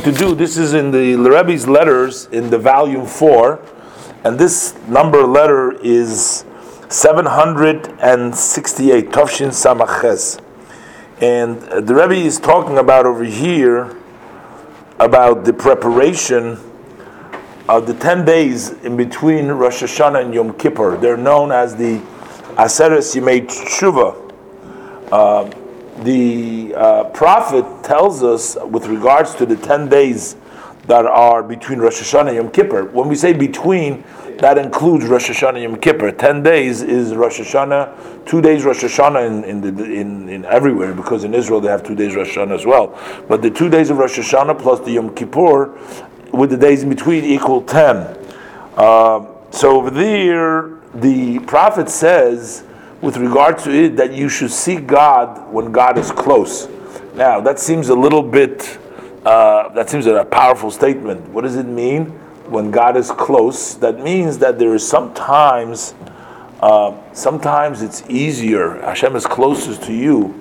to do this is in the Rebbe's letters in the volume four, and this number letter is 768 Tovshin Samaches. And the Rebbe is talking about over here about the preparation of the 10 days in between Rosh Hashanah and Yom Kippur. They're known as the Aseres Yemei Tshuva. Uh, the uh, prophet tells us with regards to the 10 days that are between Rosh Hashanah and Yom Kippur. When we say between, that includes Rosh Hashanah and Yom Kippur. 10 days is Rosh Hashanah, two days Rosh Hashanah in, in, the, in, in everywhere, because in Israel they have two days Rosh Hashanah as well. But the two days of Rosh Hashanah plus the Yom Kippur, with the days in between, equal 10. Uh, so over there, the prophet says, with regard to it that you should seek God when God is close. Now, that seems a little bit, uh, that seems a powerful statement. What does it mean? When God is close, that means that there is sometimes, uh, sometimes it's easier. Hashem is closest to you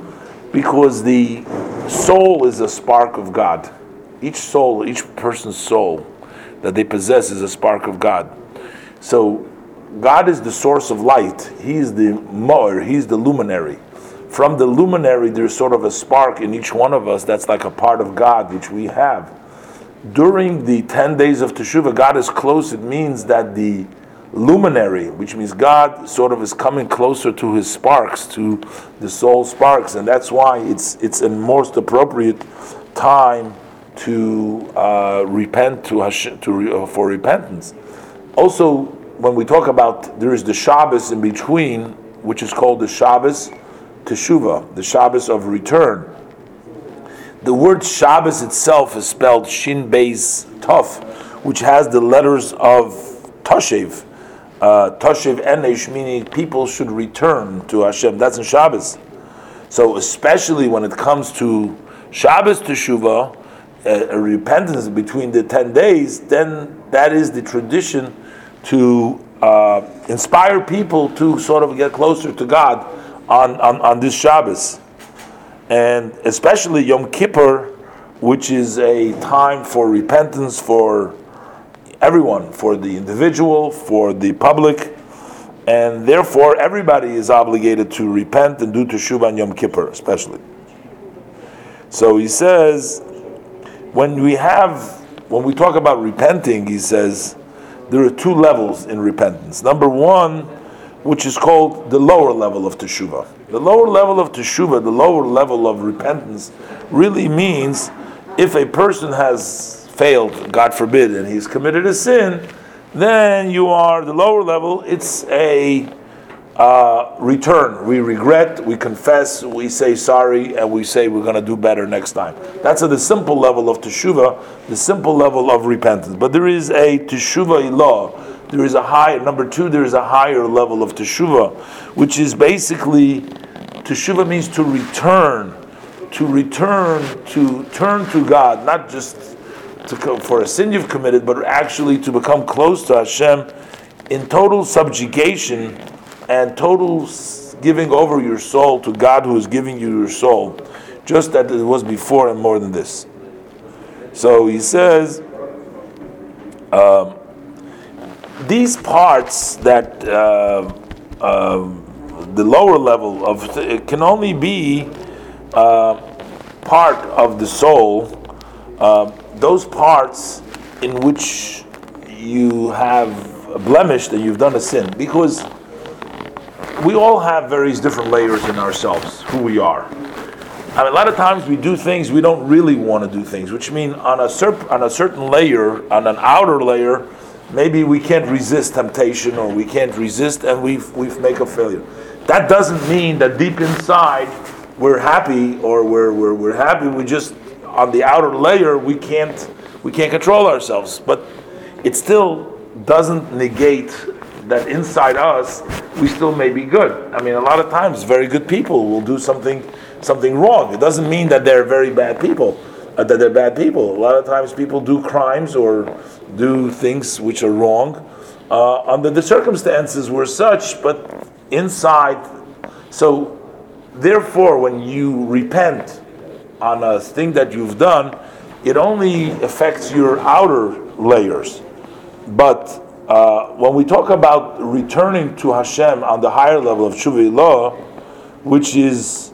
because the soul is a spark of God. Each soul, each person's soul that they possess is a spark of God. So God is the source of light. He's the moer, he's the luminary. From the luminary, there's sort of a spark in each one of us that's like a part of God, which we have. During the 10 days of Teshuvah, God is close. It means that the luminary, which means God sort of is coming closer to his sparks, to the soul sparks, and that's why it's it's a most appropriate time to uh, repent to, Hashem, to uh, for repentance. Also, when we talk about there is the Shabbos in between, which is called the Shabbos Teshuvah, the Shabbos of return. The word Shabbos itself is spelled Shin Beis Tov, which has the letters of Tashiv. Uh, Toshev Enesh, meaning people should return to Hashem. That's in Shabbos. So, especially when it comes to Shabbos Teshuvah, a, a repentance between the 10 days, then that is the tradition to uh, inspire people to sort of get closer to God on, on, on this Shabbos. And especially Yom Kippur, which is a time for repentance for everyone, for the individual, for the public, and therefore everybody is obligated to repent and do teshuvah on Yom Kippur, especially. So he says, when we have, when we talk about repenting, he says, there are two levels in repentance. Number one, which is called the lower level of teshuvah. The lower level of teshuvah, the lower level of repentance, really means if a person has failed, God forbid, and he's committed a sin, then you are the lower level. It's a uh, return. We regret, we confess, we say sorry, and we say we're going to do better next time. That's at the simple level of teshuvah, the simple level of repentance. But there is a teshuvah ila'ah. There is a high number two. There is a higher level of teshuvah, which is basically teshuvah means to return, to return, to turn to God, not just to for a sin you've committed, but actually to become close to Hashem in total subjugation and total giving over your soul to God who is giving you your soul, just that it was before and more than this. So he says, um, these parts that uh, uh, the lower level of it can only be uh, part of the soul, uh, those parts in which you have blemished and you've done a sin, because we all have various different layers in ourselves, who we are. I mean, a lot of times we do things we don't really want to do things, which means on a cer- on a certain layer, on an outer layer, maybe we can't resist temptation or we can't resist and we we make a failure. That doesn't mean that deep inside we're happy or we're, we're, we're happy. We just on the outer layer we can't we can't control ourselves, but it still doesn't negate that inside us we still may be good. I mean, a lot of times, very good people will do something something wrong. It doesn't mean that they're very bad people, uh, that they're bad people. A lot of times, people do crimes or do things which are wrong uh, under the circumstances were such, but inside. So, therefore, when you repent on a thing that you've done, it only affects your outer layers. But uh, when we talk about returning to Hashem on the higher level of Shuvah Ila'ah, which is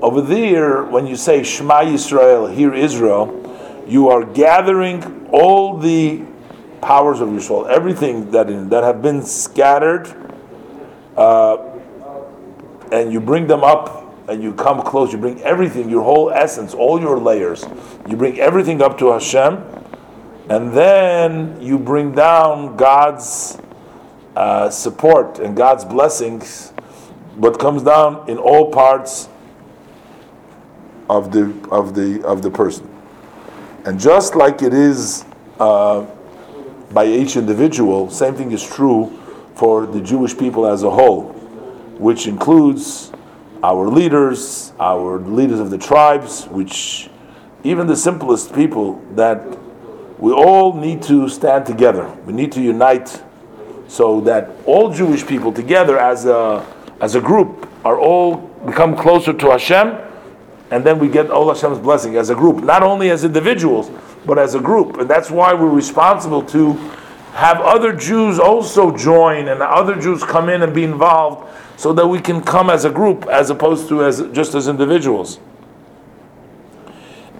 over there, when you say Shema Yisrael, hear Israel, you are gathering all the powers of your soul, everything that in, that have been scattered, uh, and you bring them up and you come close. You bring everything, your whole essence, all your layers. You bring everything up to Hashem, and then you bring down God's uh, support and God's blessings. What comes down in all parts of the of the of the person, and just like it is. Uh, by each individual, same thing is true for the Jewish people as a whole, which includes our leaders, our leaders of the tribes, which even the simplest people, that we all need to stand together. We need to unite so that all Jewish people together as a, as a group are all become closer to Hashem, and then we get all Hashem's blessing as a group, not only as individuals, but as a group. And that's why we're responsible to have other Jews also join and other Jews come in and be involved so that we can come as a group as opposed to as just as individuals.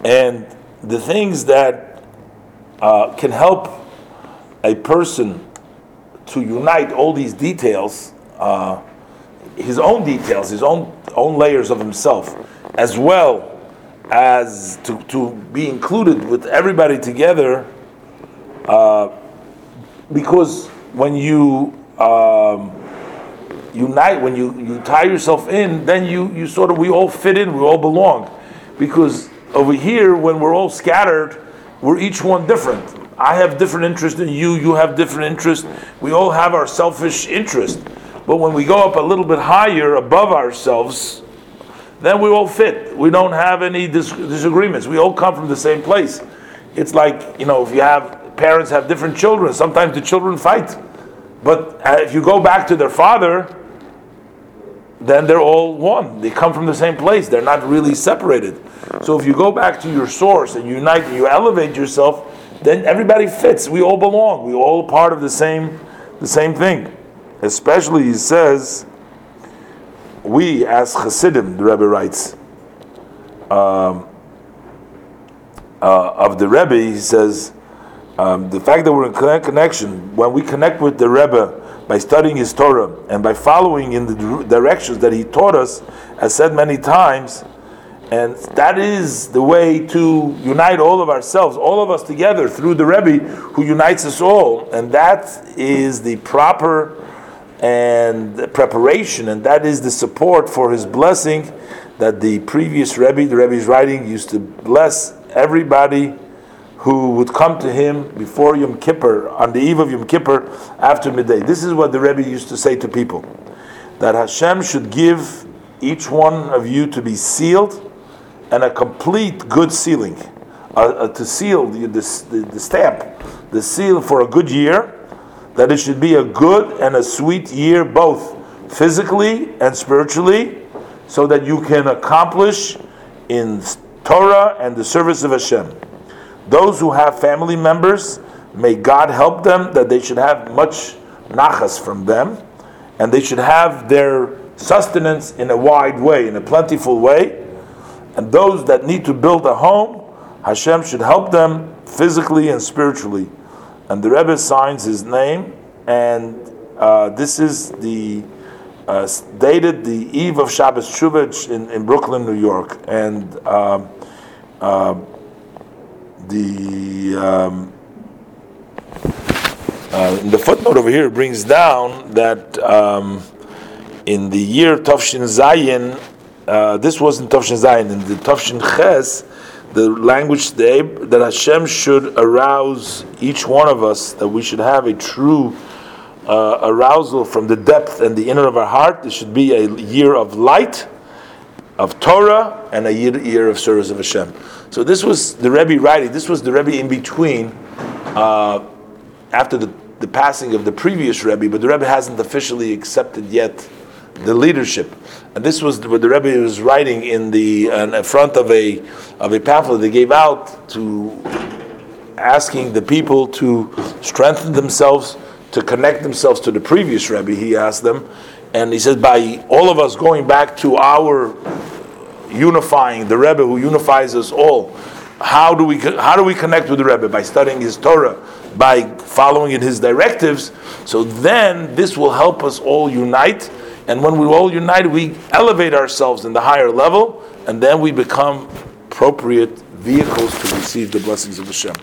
And the things that uh, can help a person to unite all these details, uh, his own details, his own own layers of himself, as well as to, to be included with everybody together, uh, because when you um, unite, when you, you tie yourself in, then you, you sort of, we all fit in, we all belong. Because over here, when we're all scattered, we're each one different. I have different interest than you, you have different interest. We all have our selfish interest. But when we go up a little bit higher above ourselves, then we all fit. We don't have any dis- disagreements. We all come from the same place. It's like, you know, if you have parents have different children, sometimes the children fight. But uh, if you go back to their father, then they're all one. They come from the same place. They're not really separated. So if you go back to your source and unite and you elevate yourself, then everybody fits. We all belong. We all part of the same the same thing. Especially he says we as Hasidim, the Rebbe writes, um, uh, of the Rebbe, he says, um, the fact that we're in connection, when we connect with the Rebbe by studying his Torah and by following in the directions that he taught us, as said many times, and that is the way to unite all of ourselves, all of us together through the Rebbe who unites us all. And that is the proper and preparation, and that is the support for his blessing that the previous Rebbe, the Rebbe's writing, used to bless everybody who would come to him before Yom Kippur, on the eve of Yom Kippur, after midday. This is what the Rebbe used to say to people that Hashem should give each one of you to be sealed and a complete good sealing. Uh, uh, to seal the, the, the stamp, the seal for a good year, that it should be a good and a sweet year, both physically and spiritually, so that you can accomplish in Torah and the service of Hashem. Those who have family members, may God help them that they should have much nachas from them, and they should have their sustenance in a wide way, in a plentiful way. And those that need to build a home, Hashem should help them physically and spiritually and the Rebbe signs his name, and uh, this is the uh, dated the eve of Shabbos Shuvah in, in Brooklyn, New York, and um, uh, the um, uh, the footnote over here brings down that um, in the year Tovshin Zayin, uh, this wasn't Tovshin Zayin, in the Tovshin Ches, the language day that Hashem should arouse each one of us, that we should have a true uh, arousal from the depth and the inner of our heart. This should be a year of light, of Torah, and a year, year of service of Hashem. So this was the Rebbe writing. This was the Rebbe in between, uh, after the, the passing of the previous Rebbe, but the Rebbe hasn't officially accepted yet the leadership. And this was what the Rebbe was writing in the in front of a of a pamphlet they gave out to asking the people to strengthen themselves, to connect themselves to the previous Rebbe. He asked them, and he says by all of us going back to our unifying the Rebbe who unifies us all. How do we how do we connect with the Rebbe by studying his Torah, by following in his directives? So then this will help us all unite, and when we all unite, we elevate ourselves in the higher level, and then we become appropriate vehicles to receive the blessings of Hashem.